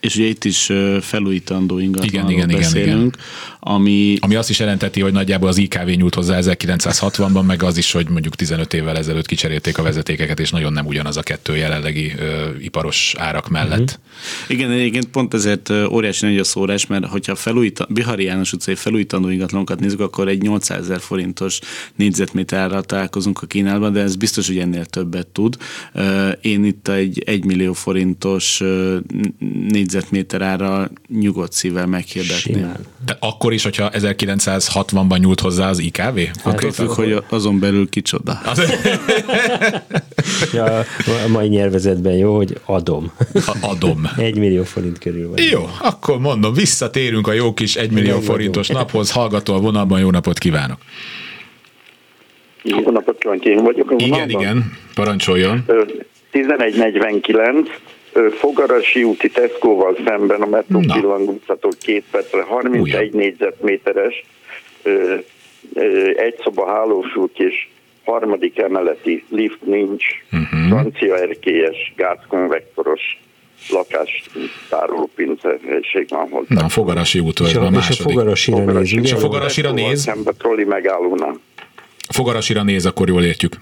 és ugye itt is felújítandó ingatlanról igen, igen, beszélünk, igen, igen. Ami... ami azt is jelenteti, hogy nagyjából az IKV nyújt hozzá 1960-ban, meg az is, hogy mondjuk 15 évvel ezelőtt kicserélték a vezetékeket, és nagyon nem ugyanaz a kettő jelenlegi ö, iparos árak mellett. Uh-huh. Igen, egyébként pont ezért óriási nagy a szórás, mert hogyha felújít, Bihari János utcai felújítandó ingatlanokat nézzük, akkor egy 800 ezer forintos négyzetméterrel találkozunk a Kínálban, de ez biztos, hogy ennél többet tud. Én itt egy 1 millió forintos négyzetméter ára nyugodt szívvel meghirdetném. De akkor is, hogyha 1960-ban nyúlt hozzá az IKV? Attól függ, hogy azon belül kicsoda. Az... ja, a mai nyelvezetben jó, hogy adom. A adom. Egy millió forint körül van. Jó, akkor mondom, visszatérünk a jó kis egy millió forintos naphoz. Hallgató a vonalban, jó napot kívánok! Jó napot kívánok, én vagyok a. Igen, igen, parancsoljon. 1149, Fogarasi úti Tesco-val szemben a Metro Pillang utcától két percre 31 Ugyan. négyzetméteres egy szoba hálós út és harmadik emeleti lift nincs, uh-huh. francia erkélyes, gázkonvektoros lakás tároló pincehelység van hozzá. Na, a Fogarasi útól ez a második. És a Fogarasira néz, És a Fogarasira néz? Szembe trolli megállónál. A Fogarasira néz, akkor jól értjük.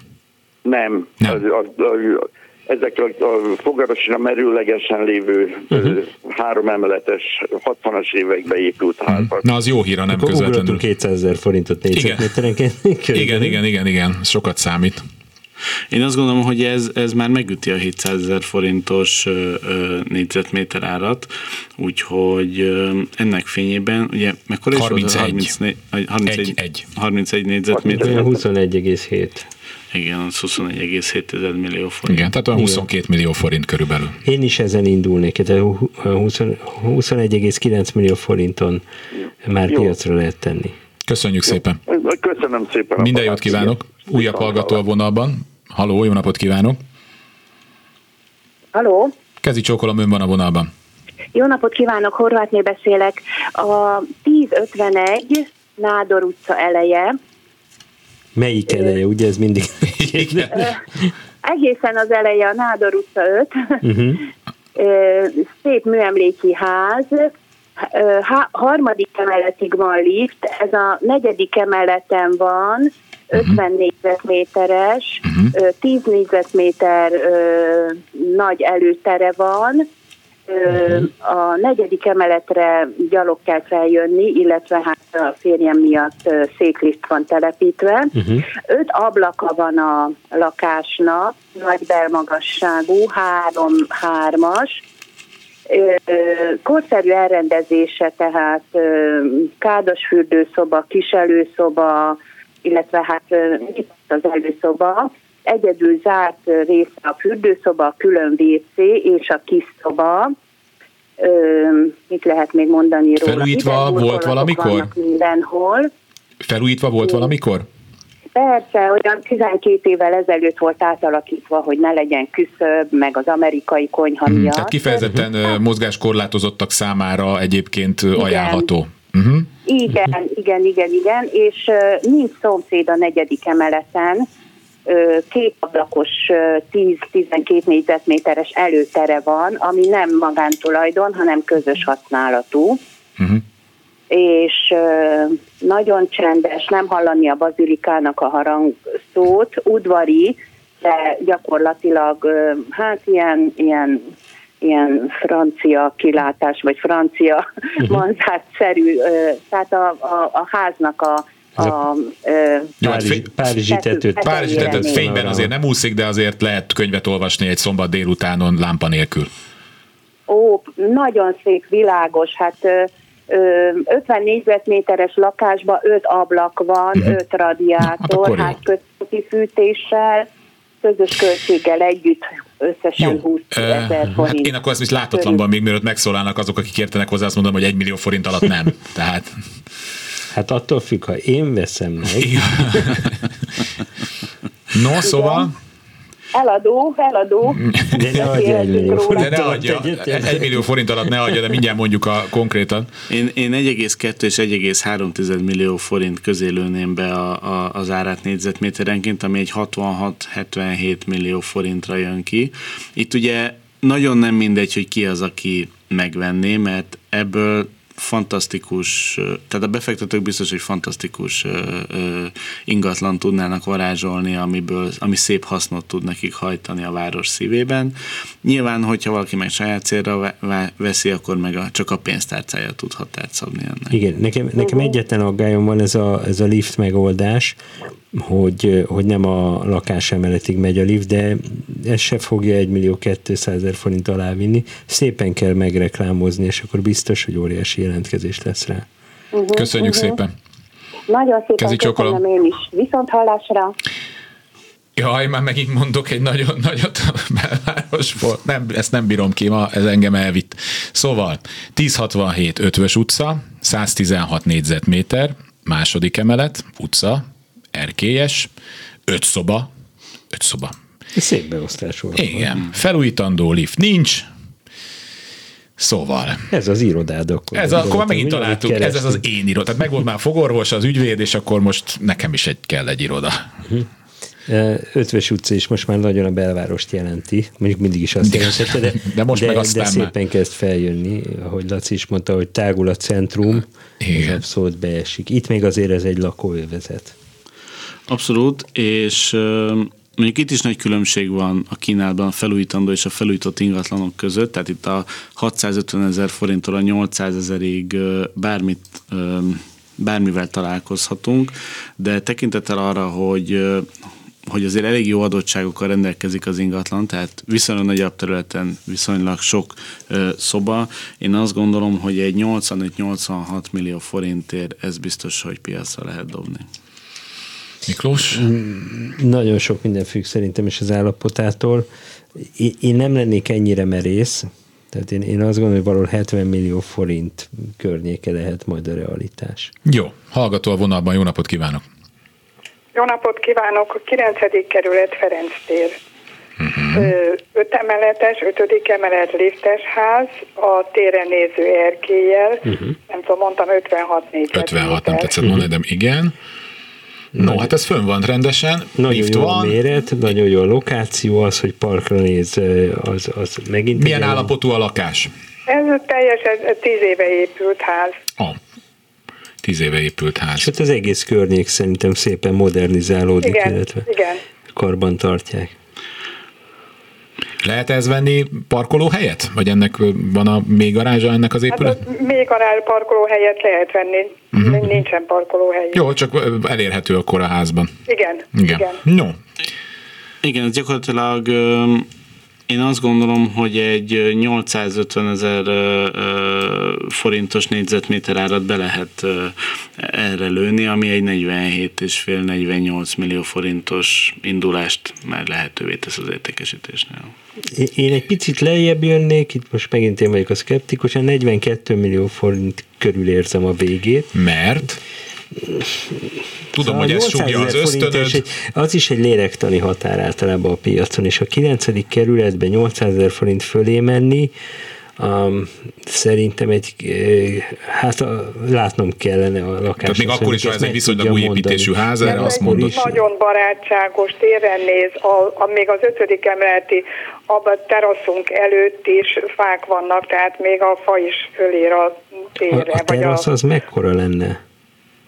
Nem. Nem. Az, az, az, ezek a, fogarasra merőlegesen lévő uh-huh. három emeletes, 60-as évekbe épült uh-huh. házak. Na az jó hír, nem Akkor közvetlenül. 200 ezer forintot négyzetméterenként. Igen, igen, igen, igen, sokat számít. Én azt gondolom, hogy ez, ez már megüti a 700 ezer forintos ö, ö, négyzetméter árat, úgyhogy ö, ennek fényében, ugye mekkora 31. is volt 31, 31, 31 négyzetméter? 21,7. Igen, az 21,7 millió forint. Igen, tehát olyan 22 millió forint körülbelül. Én is ezen indulnék, de 21,9 millió forinton már Jó. piacra lehet tenni. Köszönjük Jó. szépen. Köszönöm szépen. Minden jót kívánok. Újabb hallgató a vonalban. Haló, jó napot kívánok. Haló. Kezi csókolom, ön van a vonalban. Jó napot kívánok, Horvátné beszélek. A 1051 Nádor utca eleje, Melyik eleje, ugye ez mindig? Egészen az eleje a Nádor utca 5, uh-huh. szép műemléki ház, harmadik emeletig van lift, ez a negyedik emeleten van, 50 uh-huh. négyzetméteres, uh-huh. 10 négyzetméter nagy előtere van, a negyedik emeletre gyalog kell feljönni, illetve hát a férjem miatt székliszt van telepítve. Uh-huh. Öt ablaka van a lakásnak, nagy belmagasságú, három hármas, korszerű elrendezése, tehát kádas fürdőszoba, kiselőszoba, illetve hát az előszoba, egyedül zárt része a fürdőszoba, a külön WC és a kis szoba. mit lehet még mondani róla? Felújítva volt valamikor? Mindenhol. Felújítva volt valamikor? Persze, olyan 12 évvel ezelőtt volt átalakítva, hogy ne legyen küszöbb, meg az amerikai konyha hmm, miatt. Tehát kifejezetten mozgáskorlátozottak számára egyébként igen. ajánlható. Uh-huh. Igen, igen, igen, igen, és nincs szomszéd a negyedik emeleten, két ablakos 10-12 négyzetméteres előtere van, ami nem magántulajdon, hanem közös használatú. Uh-huh. És nagyon csendes, nem hallani a bazilikának a harangszót, udvari, de gyakorlatilag hát ilyen, ilyen ilyen francia kilátás, vagy francia uh-huh. manzátszerű, tehát a, a, a háznak a a, a Párizsi, Párizsi tetőt. Párizsi tetőt fényben azért nem úszik, de azért lehet könyvet olvasni egy szombat délutánon lámpa nélkül. Ó, nagyon szép, világos, hát 50 négyzetméteres lakásban 5 ablak van, uh-huh. Mhm. 5 radiátor, hát központi fűtéssel, közös költséggel együtt összesen Jó. 20 ezer forint. Hát én akkor ezt is látatlanban még mielőtt megszólalnak azok, akik értenek hozzá, azt mondom, hogy egy millió forint alatt nem. Tehát Hát attól függ, ha én veszem meg. no, szóval... Eladó, eladó. De ne adja egy millió De ne adja, egy millió forint alatt ne adja, de mindjárt mondjuk a konkrétan. Én, én 1,2 és 1,3 millió forint közé lőném be a, a, az árát négyzetméterenként, ami egy 66-77 millió forintra jön ki. Itt ugye nagyon nem mindegy, hogy ki az, aki megvenné, mert ebből fantasztikus, tehát a befektetők biztos, hogy fantasztikus ingatlan tudnának varázsolni, amiből, ami szép hasznot tud nekik hajtani a város szívében. Nyilván, hogyha valaki meg saját célra veszi, akkor meg a, csak a pénztárcája tud határt szabni ennek. Igen, nekem, nekem egyetlen aggályom van ez a, ez a lift megoldás, hogy, hogy nem a lakás emeletig megy a lift, de ez se fogja 1 millió 200 ezer forint alá vinni. Szépen kell megreklámozni, és akkor biztos, hogy óriási jelentkezés lesz rá. Uh-huh, Köszönjük uh-huh. szépen! Nagyon szépen Kezi köszönöm én is. Viszont hallásra! Jaj, már megint mondok egy nagyon nagyot a belvárosból. Nem, ezt nem bírom ki, ma ez engem elvitt. Szóval 1067 Ötvös utca, 116 négyzetméter, második emelet, utca, erkélyes, öt szoba, öt szoba. Szép beosztás volt. Igen, felújítandó lift nincs, Szóval. Ez az irodád akkor. Ez a, akkor már megint találtuk, ez, ez az én iroda. Tehát megvolt már fogorvos, az ügyvéd, és akkor most nekem is egy kell egy iroda. Uh-huh. Ötvös utca is most már nagyon a belvárost jelenti, mondjuk mindig is azt jelentette, de, de, most de, meg aztán de szépen már. kezd feljönni, ahogy Laci is mondta, hogy tágul a centrum, Igen. és abszolút beesik. Itt még azért ez egy lakóövezet. Abszolút, és mondjuk itt is nagy különbség van a Kínálban a felújítandó és a felújított ingatlanok között, tehát itt a 650 ezer forinttól a 800 ezerig bármit bármivel találkozhatunk, de tekintettel arra, hogy hogy azért elég jó adottságokkal rendelkezik az ingatlan, tehát viszonylag nagyobb területen viszonylag sok ö, szoba. Én azt gondolom, hogy egy 85-86 millió forintért ez biztos, hogy piacra lehet dobni. Miklós? Mm, nagyon sok minden függ szerintem is az állapotától. Én nem lennék ennyire merész, tehát én, én azt gondolom, hogy valahol 70 millió forint környéke lehet majd a realitás. Jó, hallgató a vonalban, jó napot kívánok! Jó napot kívánok! A 9. kerület Ferenc tér. Uh-huh. Öt emeletes, ötödik emelet liftes ház, a téren néző erkélyel, uh-huh. nem tudom, mondtam 56 négyzetméter. 56, nem tetszett mondani, de igen. No, hát ez fönn van rendesen, nagyon lift jó van. a méret, nagyon jó a lokáció, az, hogy parkra néz, az, az megint... Milyen állapotú a lakás? Ez teljes, ez tíz éve épült ház. Oh. Tíz éve épült ház. És hát az egész környék szerintem szépen modernizálódik, igen, illetve igen. karban tartják. Lehet ez venni parkolóhelyet? Vagy ennek van a még garázsa ennek az épület? Hát még garázs parkolóhelyet lehet venni. Uh-huh. Nincsen parkolóhely. Jó, csak elérhető akkor a házban. Igen. Igen. igen. No. Igen, ez gyakorlatilag én azt gondolom, hogy egy 850 ezer forintos négyzetméter árat be lehet erre lőni, ami egy 47,5-48 millió forintos indulást már lehetővé tesz az értékesítésnél. Én egy picit lejjebb jönnék, itt most megint én vagyok a szkeptikus, 42 millió forint körül érzem a végét. Mert? Tudom, szóval hogy ez súgja az ösztönöd. az is egy lélektani határ általában a piacon, és a 9. kerületben 800 ezer forint fölé menni, Um, szerintem egy, hát a, látnom kellene a lakást. Tehát még akkor is, ha ez egy viszonylag új építésű ház, erre azt mondod. Is. Nagyon barátságos, téren néz, a, a, még az ötödik emeleti, abban a teraszunk előtt is fák vannak, tehát még a fa is fölér a térre. A, a terasz a, az mekkora lenne?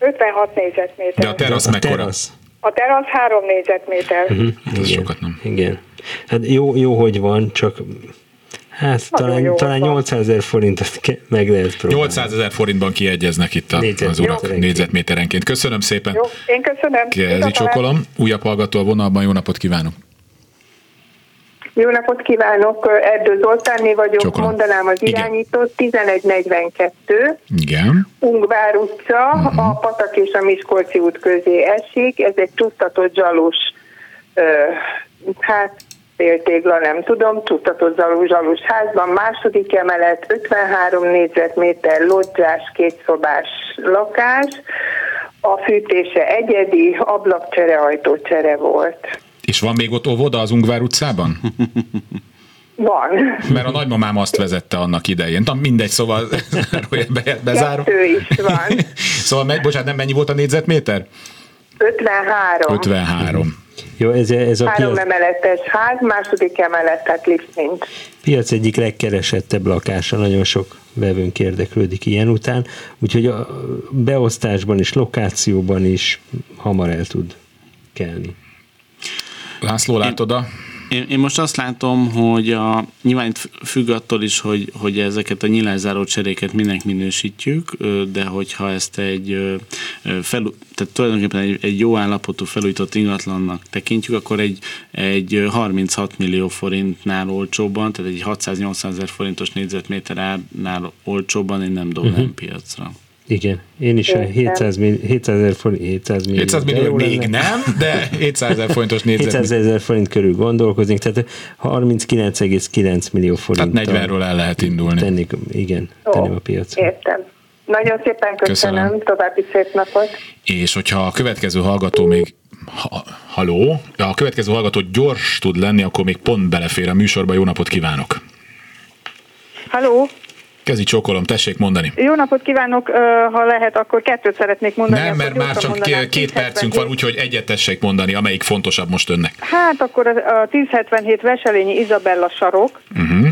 56 négyzetméter. De a terasz a mekkora? Terasz. A terasz 3 négyzetméter. Uh-huh. Ez sokat nem. Igen. Hát jó, jó, hogy van, csak Hát Nagyon talán, talán 800 ezer forintot meg lehet próbálni. 800 ezer forintban kiegyeznek itt a, az urak négyzetméterenként. Köszönöm szépen. Jó, én köszönöm. Kezi csokolom. Újabb hallgató a vonalban. Jó napot kívánok. Jó napot kívánok, Erdő Zoltánné vagyok, Csokolom. mondanám az irányítót, 1142. Igen. Ungvár utca, uh-huh. a Patak és a Miskolci út közé esik, ez egy csúsztatott zsalus, uh, hát féltégla, nem tudom, csúsztatott zsalus, zsalus házban, második emelet, 53 négyzetméter, lodzsás, kétszobás lakás, a fűtése egyedi, ablakcsere, ajtócsere volt. És van még ott óvoda az Ungvár utcában? Van. Mert a nagymamám azt vezette annak idején. Na, mindegy, szóval be, bezárom. Kettő is van. szóval, megy, bocsánat, nem mennyi volt a négyzetméter? 53. 53. Jó, ez, ez a Három piac, emeletes ház, második emelet, tehát lift nincs. piac egyik legkeresettebb lakása, nagyon sok vevőnk érdeklődik ilyen után, úgyhogy a beosztásban és lokációban is hamar el tud kelni. László, látod a... Én, én most azt látom, hogy a, nyilván itt függ attól is, hogy, hogy ezeket a nyilászáró cseréket minek minősítjük, de hogyha ezt egy fel, tehát tulajdonképpen egy, egy jó állapotú felújított ingatlannak tekintjük, akkor egy, egy ö, 36 millió forintnál olcsóbban, tehát egy 680 ezer forintos négyzetméter árnál olcsóbban én nem dobnám uh-huh. piacra. Igen, én is a Értem. 700 millió, 700 ezer forint, 700 millió. 700 de millió még lenne. nem, de 700 ezer forintos 700 négyzetméter. ezer forint körül gondolkozunk, tehát 39,9 millió forint. Tehát 40-ről el lehet indulni. Tennék, igen, Ó, tenném a piacra. Értem. Nagyon szépen köszönöm, Köszönöm. további szép napot. És hogyha a következő hallgató még ha, haló? A következő hallgató gyors tud lenni, akkor még pont belefér a műsorba. Jó napot kívánok! Halló, Kezi csókolom, tessék mondani. jó napot kívánok, ha lehet, akkor kettőt szeretnék mondani. Nem, mert már csak mondanám. két percünk van, úgyhogy egyet tessék mondani, amelyik fontosabb most önnek. Hát akkor a a 1077 Veselényi Izabella sarok, Uh-huh.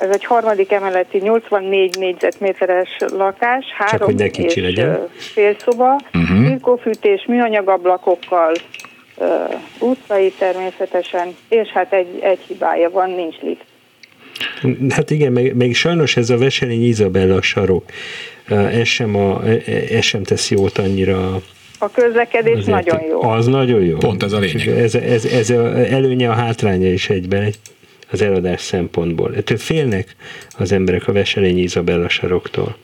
Ez egy harmadik emeleti 84 négyzetméteres lakás, három kicsi és legyen. ö, fél szoba, Mhm. birkófűtés, műanyag ablakokkal, utcai természetesen, és hát egy, egy hibája van, nincs lift. Hát igen, meg, meg sajnos ez a Veselény Izabella sarok, ez sem, a, ez sem tesz jót annyira A közlekedés az nagyon jó. Az nagyon jó. Pont ez a lényeg. Ez, ez, ez a előnye, a hátránya is egyben egy- az eladás szempontból. Ettől félnek az emberek a Veselényi Izabella saroktól.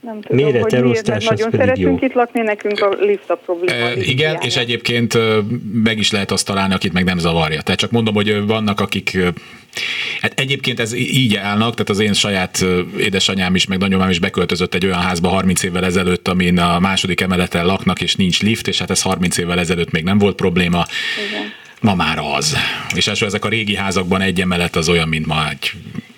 Nem tudom, hogy miért, mert nagyon szeretünk jó. itt lakni, nekünk a lift a probléma. E, igen, hiánya. és egyébként meg is lehet azt találni, akit meg nem zavarja. Tehát csak mondom, hogy vannak, akik Hát egyébként ez így állnak, tehát az én saját édesanyám is, meg nagyomám is beköltözött egy olyan házba 30 évvel ezelőtt, amin a második emeleten laknak, és nincs lift, és hát ez 30 évvel ezelőtt még nem volt probléma. Igen. Ma már az. És első ezek a régi házakban egy emelet az olyan, mint ma egy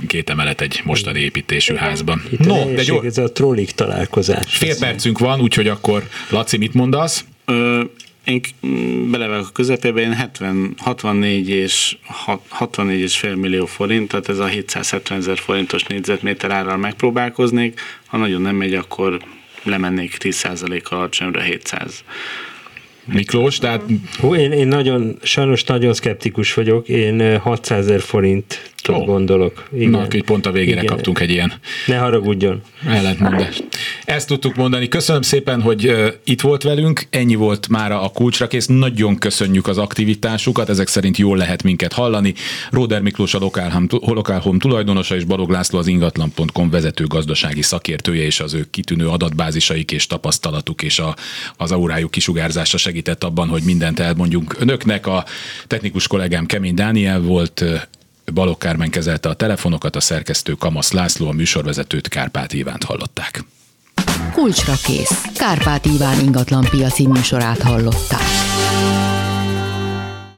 két emelet egy mostani építésű házban. Itt No, de gyors, ez a trollik találkozás. fél percünk van, úgyhogy akkor Laci, mit mondasz? Ö, én belevágok a közepébe, én 70, 64 és hat- 64 és fél millió forint, tehát ez a 770 ezer forintos négyzetméter árral megpróbálkoznék. Ha nagyon nem megy, akkor lemennék 10%-kal alacsonyra 700. Miklós, tehát Hú, én, én nagyon, sajnos nagyon szkeptikus vagyok, én ö, 600 ezer forint Ó. gondolok. Igen. Na, így pont a végére Igen. kaptunk egy ilyen Ne haragudjon. ellentmondást. Ezt tudtuk mondani. Köszönöm szépen, hogy uh, itt volt velünk. Ennyi volt már a kulcsra kész. Nagyon köszönjük az aktivitásukat. Ezek szerint jól lehet minket hallani. Róder Miklós a Lokálhom, Lokálhom tulajdonosa és Balog László az ingatlan.com vezető gazdasági szakértője és az ő kitűnő adatbázisaik és tapasztalatuk és a, az aurájuk kisugárzása segített abban, hogy mindent elmondjunk önöknek. A technikus kollégám Kemény Dániel volt, Balogh Kármen kezelte a telefonokat, a szerkesztő Kamasz László, a műsorvezetőt Kárpát Ivánt hallották. Kulcsra kész. Kárpát Iván ingatlan piaci műsorát hallották.